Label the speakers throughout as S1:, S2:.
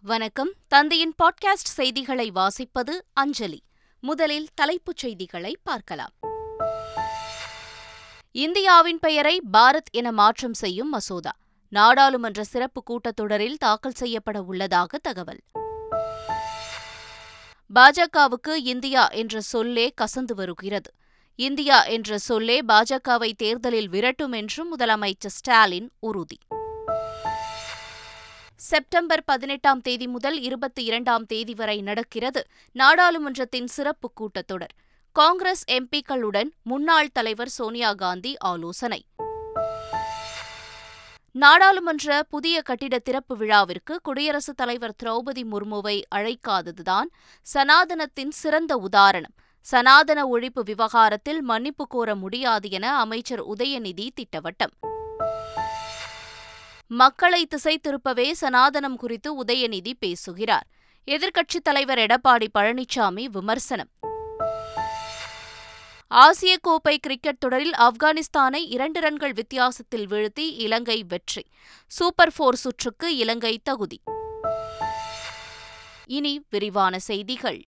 S1: வணக்கம். தந்தையின் பாட்காஸ்ட் செய்திகளை வாசிப்பது அஞ்சலி. முதலில் தலைப்புச் செய்திகளை பார்க்கலாம். இந்தியாவின் பெயரை பாரத் என மாற்றம் செய்யும் மசோதா. நாடாளுமன்ற சிறப்பு கூட்டத்தொடரில் தாக்கல் செய்யப்பட உள்ளதாக தகவல். பாஜகவுக்கு இந்தியா என்ற சொல்லே கசந்து வருகிறது. இந்தியா என்ற சொல்லே பாஜகவை தேர்தலில் விரட்டும் என்றும் முதலமைச்சர் ஸ்டாலின் உறுதி. செப்டம்பர் பதினெட்டாம் தேதி முதல் இருபத்தி இரண்டாம் தேதி வரை நடக்கிறது நாடாளுமன்றத்தின் சிறப்பு கூட்டத்தொடர். காங்கிரஸ் எம்பிக்களுடன் முன்னாள் தலைவர் சோனியா காந்தி ஆலோசனை. நாடாளுமன்ற புதிய கட்டிட திறப்பு விழாவிற்கு குடியரசுத் தலைவர் திரௌபதி முர்முவை அழைக்காததுதான் சனாதனத்தின் சிறந்த உதாரணம். சனாதன ஒழிப்பு விவகாரத்தில் மன்னிப்பு கோர முடியாது என அமைச்சர் உதயநிதி திட்டவட்டம். மக்களை திசை திருப்பவே சனாதனம் குறித்து உதயநிதி பேசுகிறார். எதிர்க்கட்சித் தலைவர் எடப்பாடி பழனிசாமி விமர்சனம். ஆசிய கோப்பை கிரிக்கெட் தொடரில் ஆப்கானிஸ்தானை இரண்டு ரன்கள் வித்தியாசத்தில் வீழ்த்தி இலங்கை வெற்றி. சூப்பர் போர் சுற்றுக்கு இலங்கை தகுதி. இனி விரிவான செய்திகள்.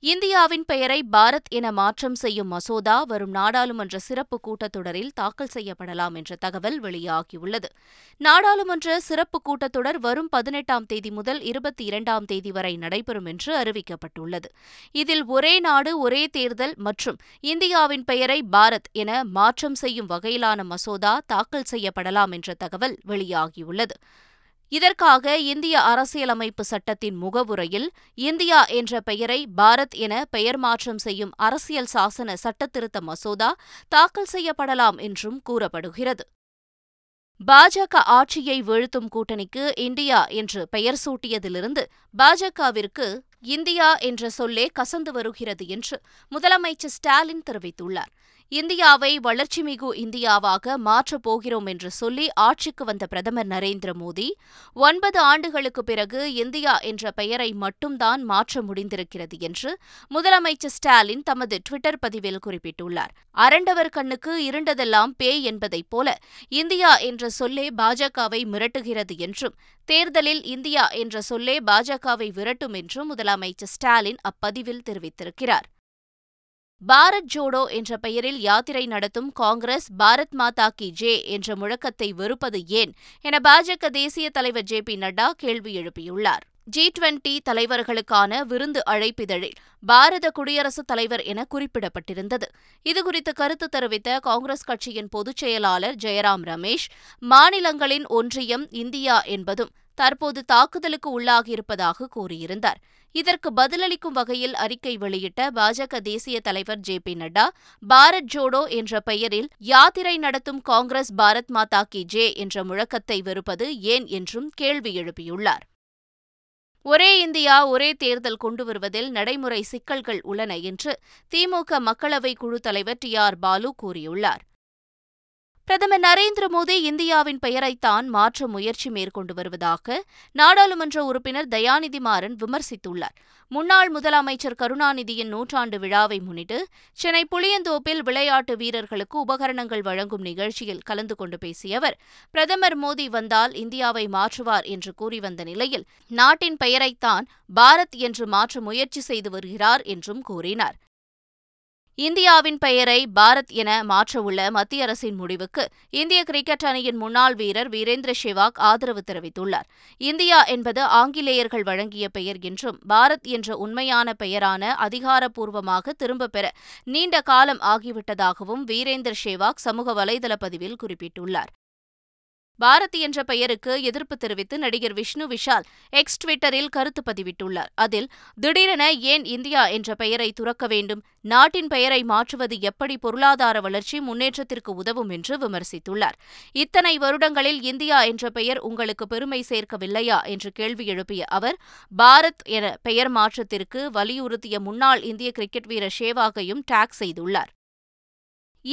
S1: இந்தியாவின் பெயரை பாரத் என மாற்றம் செய்யும் மசோதா வரும் நாடாளுமன்ற சிறப்பு கூட்டத்தொடரில் தாக்கல் செய்யப்படலாம் என்ற தகவல் வெளியாகியுள்ளது. நாடாளுமன்ற சிறப்பு கூட்டத்தொடர் வரும் பதினெட்டாம் தேதி முதல் இருபத்தி இரண்டாம் தேதி வரை நடைபெறும் என்று அறிவிக்கப்பட்டுள்ளது. இதில் ஒரே நாடு ஒரே தேர்தல் மற்றும் இந்தியாவின் பெயரை பாரத் என மாற்றம் செய்யும் வகையிலான மசோதா தாக்கல் செய்யப்படலாம் என்ற தகவல் வெளியாகியுள்ளது. இதற்காக இந்திய அரசியலமைப்பு சட்டத்தின் முகவுரையில் இந்தியா என்ற பெயரை பாரத் என பெயர் மாற்றம் செய்யும் அரசியல் சாசன சட்டத்திருத்த மசோதா தாக்கல் செய்யப்படலாம் என்றும் கூறப்படுகிறது. பாஜக ஆட்சியை வீழ்த்தும் கூட்டணிக்கு இந்தியா என்று பெயர் சூட்டியதிலிருந்து பாஜகவிற்கு இந்தியா என்ற சொல்லே கசந்து வருகிறது என்று முதலமைச்சர் ஸ்டாலின் தெரிவித்துள்ளார். இந்தியாவை வளர்ச்சிமிகு இந்தியாவாக மாற்றப் போகிறோம் என்று சொல்லி ஆட்சிக்கு வந்த பிரதமர் நரேந்திர மோடி ஒன்பது ஆண்டுகளுக்கு பிறகு இந்தியா என்ற பெயரை மட்டும்தான் மாற்ற முடிந்திருக்கிறது என்று முதலமைச்சர் ஸ்டாலின் தமது டுவிட்டர் பதிவில் குறிப்பிட்டுள்ளார். அரண்டவர் கண்ணுக்கு இருண்டதெல்லாம் பேய் என்பதைப் போல இந்தியா என்ற சொல்லே பாஜகவை மிரட்டுகிறது என்றும் தேர்தலில் இந்தியா என்ற சொல்லே பாஜகவை விரட்டும் என்றும் முதலமைச்சர் ஸ்டாலின் அப்பதிவில் தெரிவித்திருக்கிறார். பாரத் ஜோடோ என்ற பெயரில் யாத்திரை நடத்தும் காங்கிரஸ் பாரத் மாதா கி ஜே என்ற முழக்கத்தை வெறுப்பது ஏன் என பாஜக தேசிய தலைவர் ஜே பி நட்டா கேள்வி எழுப்பியுள்ளார். ஜி டுவெண்டி தலைவர்களுக்கான விருந்து அழைப்பிதழில் பாரத குடியரசுத் தலைவர் என குறிப்பிடப்பட்டிருந்தது. இதுகுறித்து கருத்து தெரிவித்த காங்கிரஸ் கட்சியின் பொதுச் செயலாளர் ஜெயராம் ரமேஷ் மாநிலங்களின் ஒன்றியம் இந்தியா என்பதும் தற்போது தாக்குதலுக்கு உள்ளாகியிருப்பதாக கூறியிருந்தார். இதற்கு பதிலளிக்கும் வகையில் அறிக்கை வெளியிட்ட பாஜக தேசிய தலைவர் ஜே பி நட்டா பாரத் ஜோடோ என்ற பெயரில் யாத்திரை நடத்தும் காங்கிரஸ் பாரத் மாதா கி ஜே என்ற முழக்கத்தை வெறுப்பது ஏன் என்றும் கேள்வி எழுப்பியுள்ளார். ஒரே இந்தியா ஒரே தேர்தல் கொண்டு வருவதில் நடைமுறை சிக்கல்கள் உள்ளன என்று திமுக மக்களவை குழு தலைவர் டி ஆர் பாலு கூறியுள்ளார். பிரதமர் நரேந்திர மோடி இந்தியாவின் பெயரைத்தான் மாற்ற முயற்சி மேற்கொண்டு வருவதாக நாடாளுமன்ற உறுப்பினர் தயாநிதி மாறன் விமர்சித்துள்ளார். முன்னாள் முதலமைச்சர் கருணாநிதியின் நூற்றாண்டு விழாவை முன்னிட்டு சென்னை புளியந்தோப்பில் விளையாட்டு வீரர்களுக்கு உபகரணங்கள் வழங்கும் நிகழ்ச்சியில் கலந்து கொண்டு பேசிய அவர் பிரதமர் மோடி வந்தால் இந்தியாவை மாற்றுவார் என்று கூறி வந்த நிலையில் நாட்டின் பெயரைத்தான் பாரத் என்று மாற்ற முயற்சி செய்து வருகிறார் என்றும் கூறினார். இந்தியாவின் பெயரை பாரத் என மாற்றவுள்ள மத்திய அரசின் முடிவுக்கு இந்திய கிரிக்கெட் அணியின் முன்னாள் வீரர் வீரேந்திர ஷெவாக் ஆதரவு தெரிவித்துள்ளார். இந்தியா என்பது ஆங்கிலேயர்கள் வழங்கிய பெயர் என்றும் பாரத் என்ற உண்மையான பெயரான அதிகாரப்பூர்வமாக திரும்பப் பெற நீண்ட காலம் ஆகிவிட்டதாகவும் வீரேந்திர ஷேவாக் சமூக வலைதள பதிவில் குறிப்பிட்டுள்ளார். பாரத் என்ற பெயருக்கு எதிர்ப்பு தெரிவித்து நடிகர் விஷ்ணு விஷால் எக்ஸ் ட்விட்டரில் கருத்து பதிவிட்டுள்ளார். அதில் திடீரென ஏன் இந்தியா என்ற பெயரை துறக்க வேண்டும் நாட்டின் பெயரை மாற்றுவது எப்படி பொருளாதார வளர்ச்சி முன்னேற்றத்திற்கு உதவும் என்று விமர்சித்துள்ளார். இத்தனை வருடங்களில் இந்தியா என்ற பெயர் உங்களுக்கு பெருமை சேர்க்கவில்லையா? என்று கேள்வி எழுப்பிய அவர் பாரத் என பெயர் மாற்றத்திற்கு வலியுறுத்திய முன்னாள் இந்திய கிரிக்கெட் வீரர் ஷேவாகையும் டாக் செய்துள்ளார்.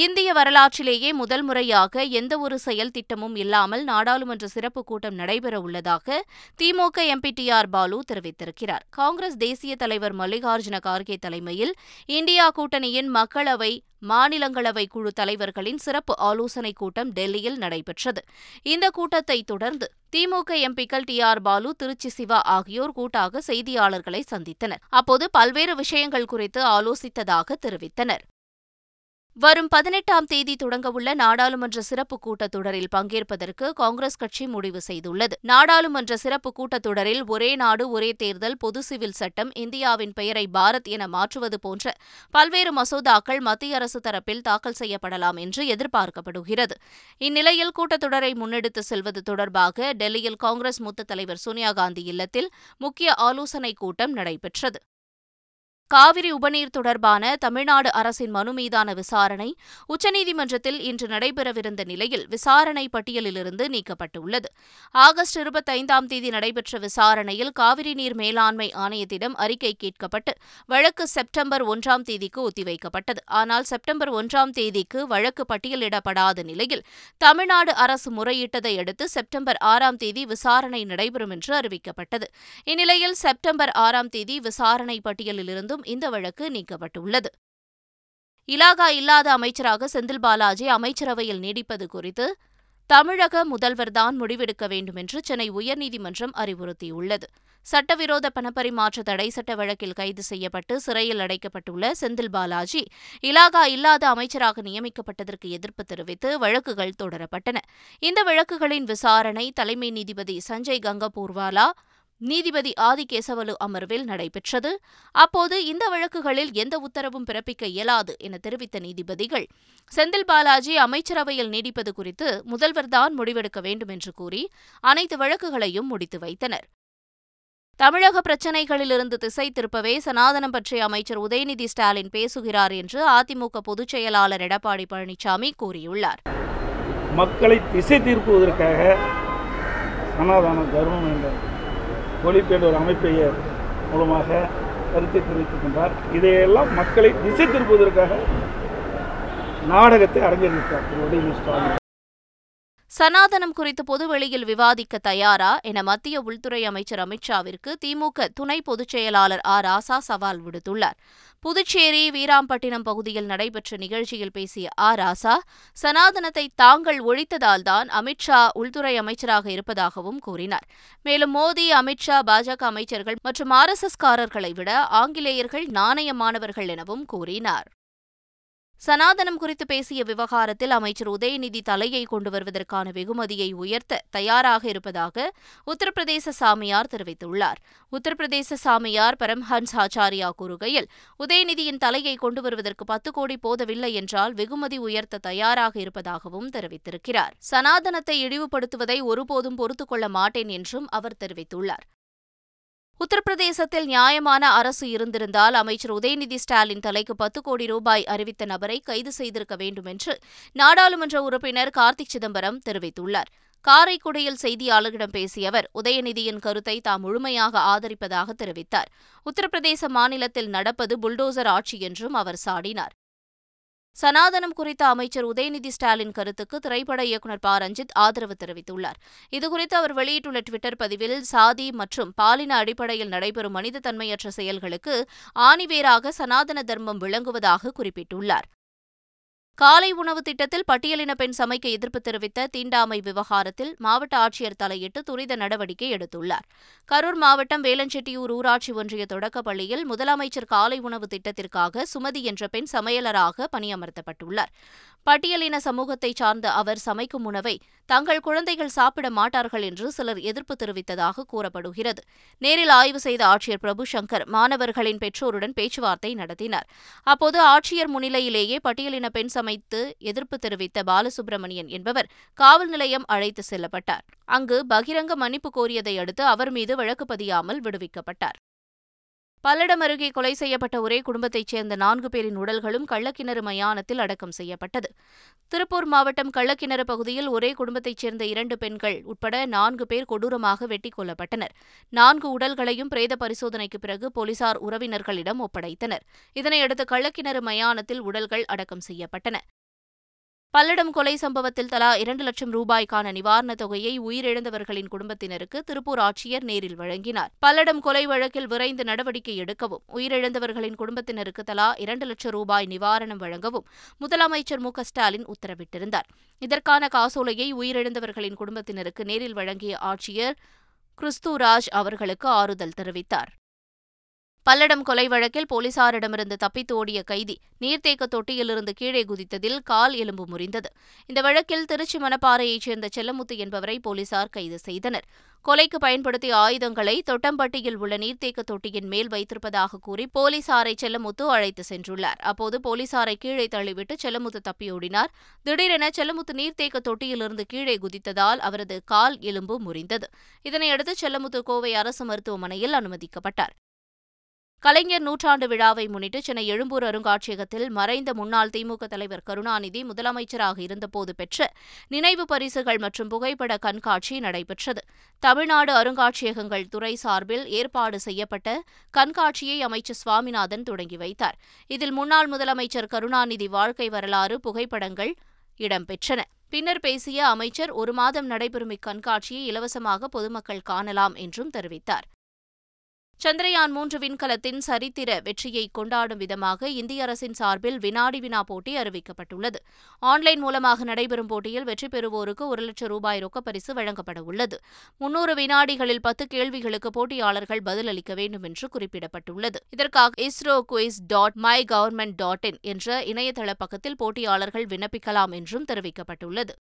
S1: இந்திய வரலாற்றிலேயே முதல் முறையாக எந்தவொரு செயல் திட்டமும் இல்லாமல் நாடாளுமன்ற சிறப்பு கூட்டம் நடைபெறவுள்ளதாக திமுக எம்பி டி ஆர் பாலு தெரிவித்திருக்கிறார். காங்கிரஸ் தேசிய தலைவர் மல்லிகார்ஜுன கார்கே தலைமையில் இந்தியா கூட்டணியின் மக்களவை மாநிலங்களவை குழு தலைவர்களின் சிறப்பு ஆலோசனைக் கூட்டம் டெல்லியில் நடைபெற்றது. இந்த கூட்டத்தை தொடர்ந்து திமுக எம்பிக்கள் டி ஆர் பாலு திருச்சி சிவா ஆகியோர் கூட்டாக செய்தியாளர்களை சந்தித்தனர். அப்போது பல்வேறு விஷயங்கள் குறித்து ஆலோசித்ததாக தெரிவித்தனர். வரும் பதினெட்டாம் தேதி தொடங்கவுள்ள நாடாளுமன்ற சிறப்பு கூட்டத்தொடரில் பங்கேற்பதற்கு காங்கிரஸ் கட்சி முடிவு செய்துள்ளது. நாடாளுமன்ற சிறப்பு கூட்டத்தொடரில் ஒரே நாடு ஒரே தேர்தல் பொது சிவில் சட்டம் இந்தியாவின் பெயரை பாரத் என மாற்றுவது போன்ற பல்வேறு மசோதாக்கள் மத்திய அரசு தரப்பில் தாக்கல் செய்யப்படலாம் என்று எதிர்பார்க்கப்படுகிறது. இந்நிலையில் கூட்டத்தொடரை முன்னெடுத்து செல்வது தொடர்பாக டெல்லியில் காங்கிரஸ் மூத்த தலைவர் சோனியா காந்தி இல்லத்தில் முக்கிய ஆலோசனைக் கூட்டம் நடைபெற்றது. காவிரி உபநீர் தொடர்பான தமிழ்நாடு அரசின் மனு மீதான விசாரணை உச்சநீதிமன்றத்தில் இன்று நடைபெறவிருந்த நிலையில் விசாரணை பட்டியலிலிருந்து நீக்கப்பட்டுள்ளது. ஆகஸ்ட் இருபத்தைந்தாம் தேதி நடைபெற்ற விசாரணையில் காவிரி நீர் மேலாண்மை ஆணையத்திடம் அறிக்கை கேட்கப்பட்டு வழக்கு செப்டம்பர் ஒன்றாம் தேதிக்கு ஒத்திவைக்கப்பட்டது. ஆனால் செப்டம்பர் ஒன்றாம் தேதிக்கு வழக்கு பட்டியலிடப்படாத நிலையில் தமிழ்நாடு அரசு முறையிட்டதை அடுத்து செப்டம்பர் ஆறாம் தேதி விசாரணை நடைபெறும் என்று அறிவிக்கப்பட்டது. இந்நிலையில் செப்டம்பர் ஆறாம் தேதி விசாரணை பட்டியலிலிருந்து இருந்தும் இந்த வழக்கு நீக்கப்பட்டுள்ளது. இலாகா இல்லாத அமைச்சராக செந்தில் பாலாஜி அமைச்சரவையில் நீடிப்பது குறித்து தமிழக முதல்வர்தான் முடிவெடுக்க வேண்டும் என்று சென்னை உயர்நீதிமன்றம் அறிவுறுத்தியுள்ளது. சட்டவிரோத பணப்பரிமாற்ற தடை சட்ட வழக்கில் கைது செய்யப்பட்டு சிறையில் அடைக்கப்பட்டுள்ள செந்தில் பாலாஜி இலாகா இல்லாத அமைச்சராக நியமிக்கப்பட்டதற்கு எதிர்ப்பு தெரிவித்து வழக்குகள் தொடரப்பட்டன. இந்த வழக்குகளின் விசாரணை தலைமை நீதிபதி சஞ்சய் கங்கபூர்வாலா நீதிபதி ஆதிகேசவலு அமர்வில் நடைபெற்றது. அப்போது இந்த வழக்குகளில் எந்த உத்தரவும் பிறப்பிக்க இயலாது என தெரிவித்த நீதிபதிகள் செந்தில் பாலாஜி அமைச்சரவையில் நீடிப்பது குறித்து முதல்வர்தான் முடிவெடுக்க வேண்டும் என்று கூறி அனைத்து வழக்குகளையும் முடித்து வைத்தனர். தமிழக பிரச்சினைகளிலிருந்து திசை திருப்பவே சனாதனம் பற்றிய அமைச்சர் உதயநிதி ஸ்டாலின் பேசுகிறார் என்று அதிமுக பொதுச் செயலாளர் எடப்பாடி பழனிசாமி கூறியுள்ளார்.
S2: மக்களை திசை திருப்புவதற்காக சனாதன தர்மம் என்ற ஒளிப்பேடு ஒரு அமைப்பை மூலமாக கருத்தை தெரிவித்திருக்கின்றார் இதையெல்லாம் மக்களை திசை திருப்புவதற்காக நாடகத்தை அரங்கேறிவிட்டார் திரு உதயநிதி ஸ்டாலின்.
S1: சனாதனம் குறித்து பொதுவெளியில் விவாதிக்க தயாரா என மத்திய உள்துறை அமைச்சர் அமித்ஷாவிற்கு திமுக துணை பொதுச் செயலாளர் ஆ. ராசா சவால் விடுத்துள்ளார். புதுச்சேரி வீராம்பட்டினம் பகுதியில் நடைபெற்ற நிகழ்ச்சியில் பேசிய ஆ. ராசா சனாதனத்தை தாங்கள் ஒழித்ததால்தான் அமித்ஷா உள்துறை அமைச்சராக இருப்பதாகவும் கூறினார். மேலும் மோடி அமித்ஷா பாஜக அமைச்சர்கள் மற்றும் ஆர் எஸ் எஸ் காரர்களை விட ஆங்கிலேயர்கள் நாணயமானவர்கள் எனவும் கூறினார். சனாதனம் குறித்து பேசிய விவகாரத்தில் அமைச்சர் உதயநிதி தலையை கொண்டு வருவதற்கான வெகுமதியை உயர்த்த தயாராக இருப்பதாக உத்தரப்பிரதேச சாமியார் தெரிவித்துள்ளார். உத்தரப்பிரதேச சாமியார் பரம்ஹன்ஸ் ஆச்சாரியா கூறுகையில் உதயநிதியின் தலையை கொண்டு வருவதற்கு பத்து கோடி போதவில்லை என்றால் வெகுமதி உயர்த்த தயாராக இருப்பதாகவும் தெரிவித்திருக்கிறார். சனாதனத்தை இழிவுபடுத்துவதை ஒருபோதும் பொறுத்துக்கொள்ள மாட்டேன் என்றும் அவர் தெரிவித்துள்ளார். உத்தரப்பிரதேசத்தில் நியாயமான அரசு இருந்திருந்தால் அமைச்சர் உதயநிதி ஸ்டாலின் தலைக்கு பத்து கோடி ரூபாய் அறிவித்த நபரை கைது செய்திருக்க வேண்டும் என்று நாடாளுமன்ற உறுப்பினர் கார்த்திக் சிதம்பரம் தெரிவித்துள்ளார். காரைக்குடியில் செய்தியாளர்களிடம் பேசிய அவர் உதயநிதியின் கருத்தை தாம் முழுமையாக ஆதரிப்பதாக தெரிவித்தார். உத்தரப்பிரதேச மாநிலத்தில் நடப்பது புல்டோசர் ஆட்சி என்றும் அவர் சாடினார். சனாதனம் குறித்த அமைச்சர் உதயநிதி ஸ்டாலின் கருத்துக்கு திரைப்பட இயக்குநர் ப. ரஞ்சித் ஆதரவு தெரிவித்துள்ளார். இதுகுறித்து அவர் வெளியிட்டுள்ள டுவிட்டர் பதிவில் சாதி மற்றும் பாலின அடிப்படையில் நடைபெறும் மனித தன்மையற்ற செயல்களுக்கு ஆணிவேராக சனாதன தர்மம் விளங்குவதாக குறிப்பிட்டுள்ளார். காலை உணவு திட்டத்தில் பட்டியலின பெண் சமைக்க எதிர்ப்பு தெரிவித்த தீண்டாமை விவகாரத்தில் மாவட்ட ஆட்சியர் தலையிட்டு துரித நடவடிக்கை எடுத்துள்ளார். கரூர் மாவட்டம் வேலஞ்செட்டியூர் ஊராட்சி ஒன்றிய தொடக்கப்பள்ளியில் முதலமைச்சர் காலை உணவு திட்டத்திற்காக சுமதி என்ற பெண் சமையலராக பணியமர்த்தப்பட்டுள்ளார். பட்டியலின சமூகத்தை சார்ந்த அவர் சமைக்கும் உணவை தங்கள் குழந்தைகள் சாப்பிட மாட்டார்கள் என்று சிலர் எதிர்ப்பு தெரிவித்ததாக கூறப்படுகிறது. நேரில் ஆய்வு செய்த ஆட்சியர் பிரபு சங்கர் மாணவர்களின் பெற்றோருடன் பேச்சுவார்த்தை நடத்தினார். அப்போது ஆட்சியர் முன்னிலையிலேயே பட்டியலின பெண் சமைத்து எதிர்ப்பு தெரிவித்த பாலசுப்பிரமணியன் என்பவர் காவல் நிலையம் அழைத்து செல்லப்பட்டார். அங்கு பகிரங்க மன்னிப்பு கோரியதை அடுத்து அவர் மீது வழக்கு பதியாமல் விடுவிக்கப்பட்டார். பல்லடம் அருகே கொலை செய்யப்பட்ட ஒரே குடும்பத்தைச் சேர்ந்த நான்கு பேரின் உடல்களும் கள்ளக்கிணறு மயானத்தில் அடக்கம் செய்யப்பட்டது. திருப்பூர் மாவட்டம் கள்ளக்கிணறு பகுதியில் ஒரே குடும்பத்தைச் சேர்ந்த இரண்டு பெண்கள் உட்பட நான்கு பேர் கொடூரமாக வெட்டிக் கொல்லப்பட்டனர். நான்கு உடல்களையும் பிரேத பரிசோதனைக்கு பிறகு போலீசார் உறவினர்களிடம் ஒப்படைத்தனர். இதனையடுத்து கள்ளக்கிணறு மயானத்தில் உடல்கள் அடக்கம் செய்யப்பட்டன. பல்லடம் கொலை சம்பவத்தில் தலா இரண்டு லட்சம் ரூபாய்க்கான நிவாரணத் தொகையை உயிரிழந்தவர்களின் குடும்பத்தினருக்கு திருப்பூர் ஆட்சியர் நேரில் வழங்கினார். பல்லடம் கொலை வழக்கில் விரைந்து நடவடிக்கை எடுக்கவும் உயிரிழந்தவர்களின் குடும்பத்தினருக்கு தலா இரண்டு லட்சம் ரூபாய் நிவாரணம் வழங்கவும் முதலமைச்சர் மு ஸ்டாலின் உத்தரவிட்டிருந்தார். இதற்கான காசோலையை உயிரிழந்தவர்களின் குடும்பத்தினருக்கு நேரில் வழங்கிய ஆட்சியர் கிறிஸ்துராஜ் அவர்களுக்கு ஆறுதல் தெரிவித்தார். பல்லடம் கொலை வழக்கில் போலீசாரிடமிருந்து தப்பித்து ஓடிய கைதி நீர்த்தேக்க தொட்டியிலிருந்து கீழே குதித்ததில் கால் எலும்பு முறிந்தது. இந்த வழக்கில் திருச்சி மணப்பாறையைச் சேர்ந்த செல்லமுத்து என்பவரை போலீசார் கைது செய்தனர். கொலைக்கு பயன்படுத்திய ஆயுதங்களை தொட்டம்பட்டியில் உள்ள நீர்த்தேக்க தொட்டியின் மேல் வைத்திருப்பதாக கூறி போலீசாரை செல்லமுத்து அழைத்து சென்றுள்ளார். அப்போது போலீசாரை கீழே தள்ளிவிட்டு செல்லமுத்து தப்பியோடினார் திடீரென செல்லமுத்து நீர்த்தேக்க தொட்டியிலிருந்து கீழே குதித்ததால் அவரது கால் எலும்பு முறிந்தது. இதனையடுத்து செல்லமுத்து கோவை அரசு மருத்துவமனையில் அனுமதிக்கப்பட்டார். கலைஞர் நூற்றாண்டு விழாவை முன்னிட்டு சென்னை எழும்பூர் அருங்காட்சியகத்தில் மறைந்த முன்னாள் திமுக தலைவர் கருணாநிதி முதலமைச்சராக இருந்தபோது பெற்ற நினைவு பரிசுகள் மற்றும் புகைப்பட கண்காட்சி நடைபெற்றது. தமிழ்நாடு அருங்காட்சியகங்கள் துறை சார்பில் ஏற்பாடு செய்யப்பட்ட கண்காட்சியை அமைச்சர் சுவாமிநாதன் தொடங்கி வைத்தார். இதில் முன்னாள் முதலமைச்சர் கருணாநிதி வாழ்க்கை வரலாறு புகைப்படங்கள் இடம்பெற்றன. பின்னர் பேசிய அமைச்சர் ஒரு மாதம் நடைபெறும் இக்கண்காட்சியை இலவசமாக பொதுமக்கள் காணலாம் என்றும் தெரிவித்தார். சந்திரயான் மூன்று விண்கலத்தின் சரித்திர வெற்றியை கொண்டாடும் விதமாக இந்திய அரசின் சார்பில் வினாடி வினா போட்டி அறிவிக்கப்பட்டுள்ளது. ஆன்லைன் மூலமாக நடைபெறும் போட்டியில் வெற்றி பெறுவோருக்கு ஒரு லட்சம் ரூபாய் ரொக்கப்பரிசு வழங்கப்பட உள்ளது. முன்னூறு வினாடிகளில் பத்து கேள்விகளுக்கு போட்டியாளர்கள் பதிலளிக்க வேண்டும் என்று குறிப்பிடப்பட்டுள்ளது. இதற்காக ISRO quiz dot my government dot in என்ற இணையதள பக்கத்தில் போட்டியாளர்கள் விண்ணப்பிக்கலாம் என்றும் தெரிவிக்கப்பட்டுள்ளது.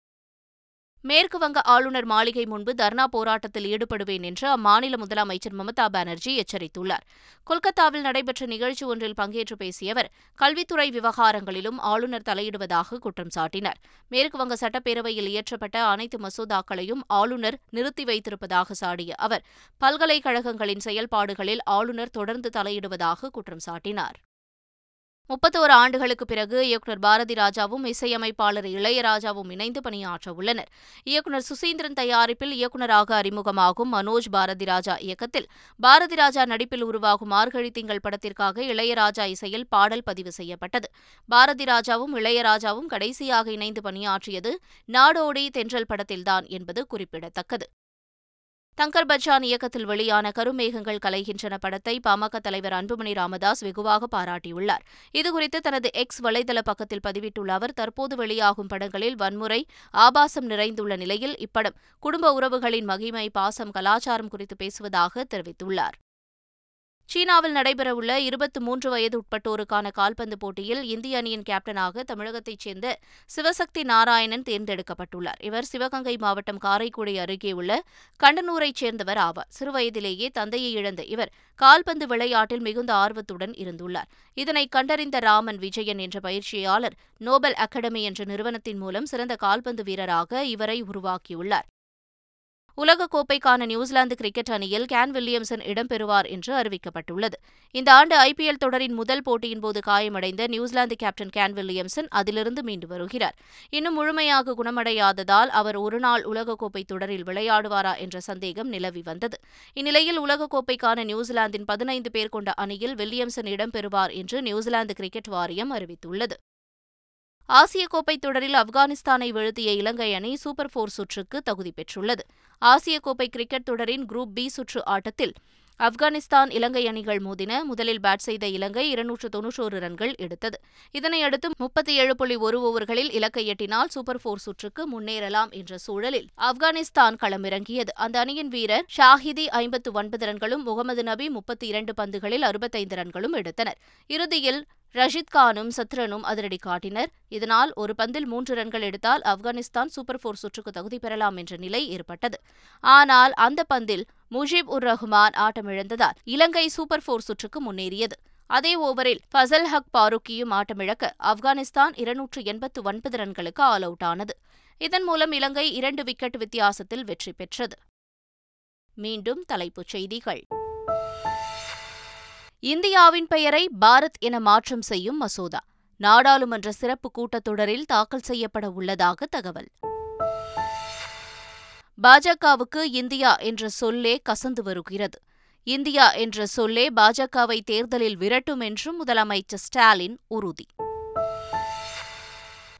S1: மேற்குவங்க ஆளுநர் மாளிகை முன்பு தர்ணா போராட்டத்தில் ஈடுபடுவேன் என்று அம்மாநில முதலமைச்சர் மமதா பானர்ஜி எச்சரித்துள்ளார். கொல்கத்தாவில் நடைபெற்ற நிகழ்ச்சி ஒன்றில் பங்கேற்று பேசிய அவர் கல்வித்துறை விவகாரங்களிலும் ஆளுநர் தலையிடுவதாக குற்றம் சாட்டினார். மேற்குவங்க சட்டப்பேரவையில் இயற்றப்பட்ட அனைத்து மசோதாக்களையும் ஆளுநர் நிறுத்தி வைத்திருப்பதாக சாடிய அவர் பல்கலைக்கழகங்களின் செயல்பாடுகளில் ஆளுநர் தொடர்ந்து தலையிடுவதாக குற்றம் சாட்டினார். முப்பத்தோரு ஆண்டுகளுக்கு பிறகு இயக்குநர் பாரதி ராஜாவும் இசையமைப்பாளர் இளையராஜாவும் இணைந்து பணியாற்ற உள்ளனர். இயக்குநர் சுசீந்திரன் தயாரிப்பில் இயக்குநராக அறிமுகமாகும் மனோஜ் பாரதி ராஜா இயக்கத்தில். பாரதி ராஜா நடிப்பில் உருவாகும் மார்கழி திங்கள் படத்திற்காக இளையராஜா இசையில் பாடல் பதிவு செய்யப்பட்டது. பாரதி ராஜாவும் இளையராஜாவும் கடைசியாக இணைந்து பணியாற்றியது நாடோடி தென்றல் படத்தில்தான் என்பது குறிப்பிடத்தக்கது. தங்கர் பச்சான் இயக்கத்தில் வெளியான கருமேகங்கள் கலைகின்றன படத்தை பாமக தலைவர் அன்புமணி ராமதாஸ் வெகுவாக பாராட்டியுள்ளார். இதுகுறித்து தனது எக்ஸ் வலைதள பக்கத்தில் பதிவிட்டுள்ள அவர் தற்போது வெளியாகும் படங்களில் வன்முறை ஆபாசம் நிறைந்துள்ள நிலையில் இப்படம் குடும்ப உறவுகளின் மகிமை பாசம் கலாச்சாரம் குறித்து பேசுவதாக தெரிவித்துள்ளார். சீனாவில் நடைபெறவுள்ள இருபத்தி மூன்று வயது உட்பட்டோருக்கான கால்பந்து போட்டியில் இந்திய அணியின் கேப்டனாக தமிழகத்தைச் சேர்ந்த சிவசக்தி நாராயணன் தேர்ந்தெடுக்கப்பட்டுள்ளார். இவர் சிவகங்கை மாவட்டம் காரைக்குடி அருகே உள்ள கண்டனூரைச் சேர்ந்தவர் ஆவார். சிறுவயதிலேயே தந்தையை இழந்த இவர் கால்பந்து விளையாட்டில் மிகுந்த ஆர்வத்துடன் இருந்துள்ளார். இதனை கண்டறிந்த ராமன் விஜயன் என்ற பயிற்சியாளர் நோபல் அகாடமி என்ற நிறுவனத்தின் மூலம் சிறந்த கால்பந்து வீரராக இவரை உருவாக்கியுள்ளார். உலகக்கோப்பைக்கான நியூசிலாந்து கிரிக்கெட் அணியில் கேன் வில்லியம்சன் இடம்பெறுவார் என்று அறிவிக்கப்பட்டுள்ளது. இந்த ஆண்டு ஐபிஎல் தொடரின் முதல் போட்டியின் போது காயமடைந்த நியூசிலாந்து கேப்டன் கேன் வில்லியம்சன் அதிலிருந்து மீண்டு வருகிறார். இன்னும் முழுமையாக குணமடையாததால் அவர் ஒருநாள் உலகக்கோப்பை தொடரில் விளையாடுவாரா என்ற சந்தேகம் நிலவி வந்தது. இந்நிலையில் உலகக்கோப்பைக்கான நியூசிலாந்தின் பதினைந்து பேர் கொண்ட அணியில் வில்லியம்சன் இடம்பெறுவார் என்று நியூசிலாந்து கிரிக்கெட் வாரியம் அறிவித்துள்ளது. ஆசிய கோப்பை தொடரில் ஆப்கானிஸ்தானை வீழ்த்திய இலங்கை அணி சூப்பர் போர் சுற்றுக்கு தகுதி பெற்றுள்ளது. ஆசிய கோப்பை கிரிக்கெட் தொடரின் குரூப் பி சுற்று ஆட்டத்தில் ஆப்கானிஸ்தான் இலங்கை அணிகள் மோதின முதலில் பேட் செய்த இலங்கை இருநூற்று தொன்னூற்றோரு ரன்கள் எடுத்தது. இதனையடுத்து முப்பத்தி ஏழு புள்ளி ஒரு ஓவர்களில் இலக்கை எட்டினால் சூப்பர் போர் சுற்றுக்கு முன்னேறலாம் என்ற சூழலில் ஆப்கானிஸ்தான் களமிறங்கியது. அந்த அணியின் வீரர் ஷாஹிதி ஐம்பத்து ஒன்பது ரன்களும் முகமது நபி முப்பத்தி இரண்டு பந்துகளில் அறுபத்தைந்து ரன்களும் எடுத்தனர். இறுதியில் ரஷித் கானும் சத்ரனும் அதிரடி காட்டினர். இதனால் ஒரு பந்தில் மூன்று ரன்கள் எடுத்தால் ஆப்கானிஸ்தான் சூப்பர் போர் சுற்றுக்கு தகுதி பெறலாம் என்ற நிலை ஏற்பட்டது. ஆனால் அந்த பந்தில் முஜிப் உர் ரஹ்மான் ஆட்டமிழந்ததால் இலங்கை சூப்பர் போர் சுற்றுக்கு முன்னேறியது. அதே ஓவரில் ஃபசல் ஹக் பாருக்கியும் ஆட்டமிழக்க ஆப்கானிஸ்தான் இருநூற்று எண்பத்து ஒன்பது ரன்களுக்கு ஆல் அவுட் ஆனது. இதன் மூலம் இலங்கை இரண்டு விக்கெட் வித்தியாசத்தில் வெற்றி பெற்றது. மீண்டும் தலைப்புச் செய்திகள். இந்தியாவின் பெயரை பாரத் என மாற்றம் செய்யும் மசோதா. நாடாளுமன்ற சிறப்பு கூட்டத்தொடரில் தாக்கல் செய்யப்பட உள்ளதாக தகவல். பாஜகவுக்கு இந்தியா என்ற சொல்லே கசந்து வருகிறது. இந்தியா என்ற சொல்லே பாஜகவை தேர்தலில் விரட்டும் என்றும் முதலமைச்சர் ஸ்டாலின் உறுதி.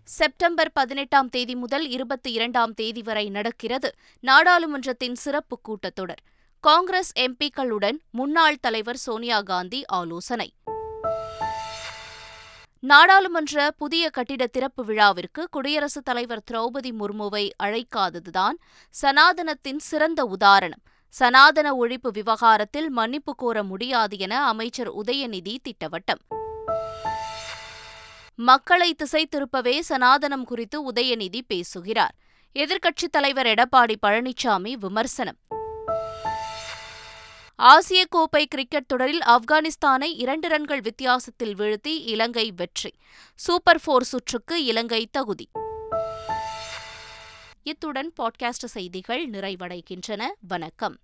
S1: செப்டம்பர் பதினெட்டாம் தேதி முதல் இருபத்தி இரண்டாம் தேதி வரை நடக்கிறது நாடாளுமன்றத்தின் சிறப்பு கூட்டத்தொடர். காங்கிரஸ் எம்பிக்களுடன் முன்னாள் தலைவர் சோனியா காந்தி ஆலோசனை. நாடாளுமன்ற புதிய கட்டிட திறப்பு விழாவிற்கு குடியரசுத் தலைவர் திரௌபதி முர்முவை அழைக்காததுதான் சனாதனத்தின் சிறந்த உதாரணம். சனாதன ஒழிப்பு விவகாரத்தில் மன்னிப்பு கோர முடியாது என அமைச்சர் உதயநிதி திட்டவட்டம். மக்களை திசை திருப்பவே சனாதனம் குறித்து உதயநிதி பேசுகிறார். எதிர்க்கட்சித் தலைவர் எடப்பாடி பழனிசாமி விமர்சனம். ஆசிய கோப்பை கிரிக்கெட் தொடரில் ஆப்கானிஸ்தானை இரண்டு ரன்கள் வித்தியாசத்தில் வீழ்த்தி இலங்கை வெற்றி. சூப்பர் போர் சுற்றுக்கு இலங்கை தகுதி. இத்துடன் பாட்காஸ்ட் செய்திகள் நிறைவடைகின்றன. வணக்கம்.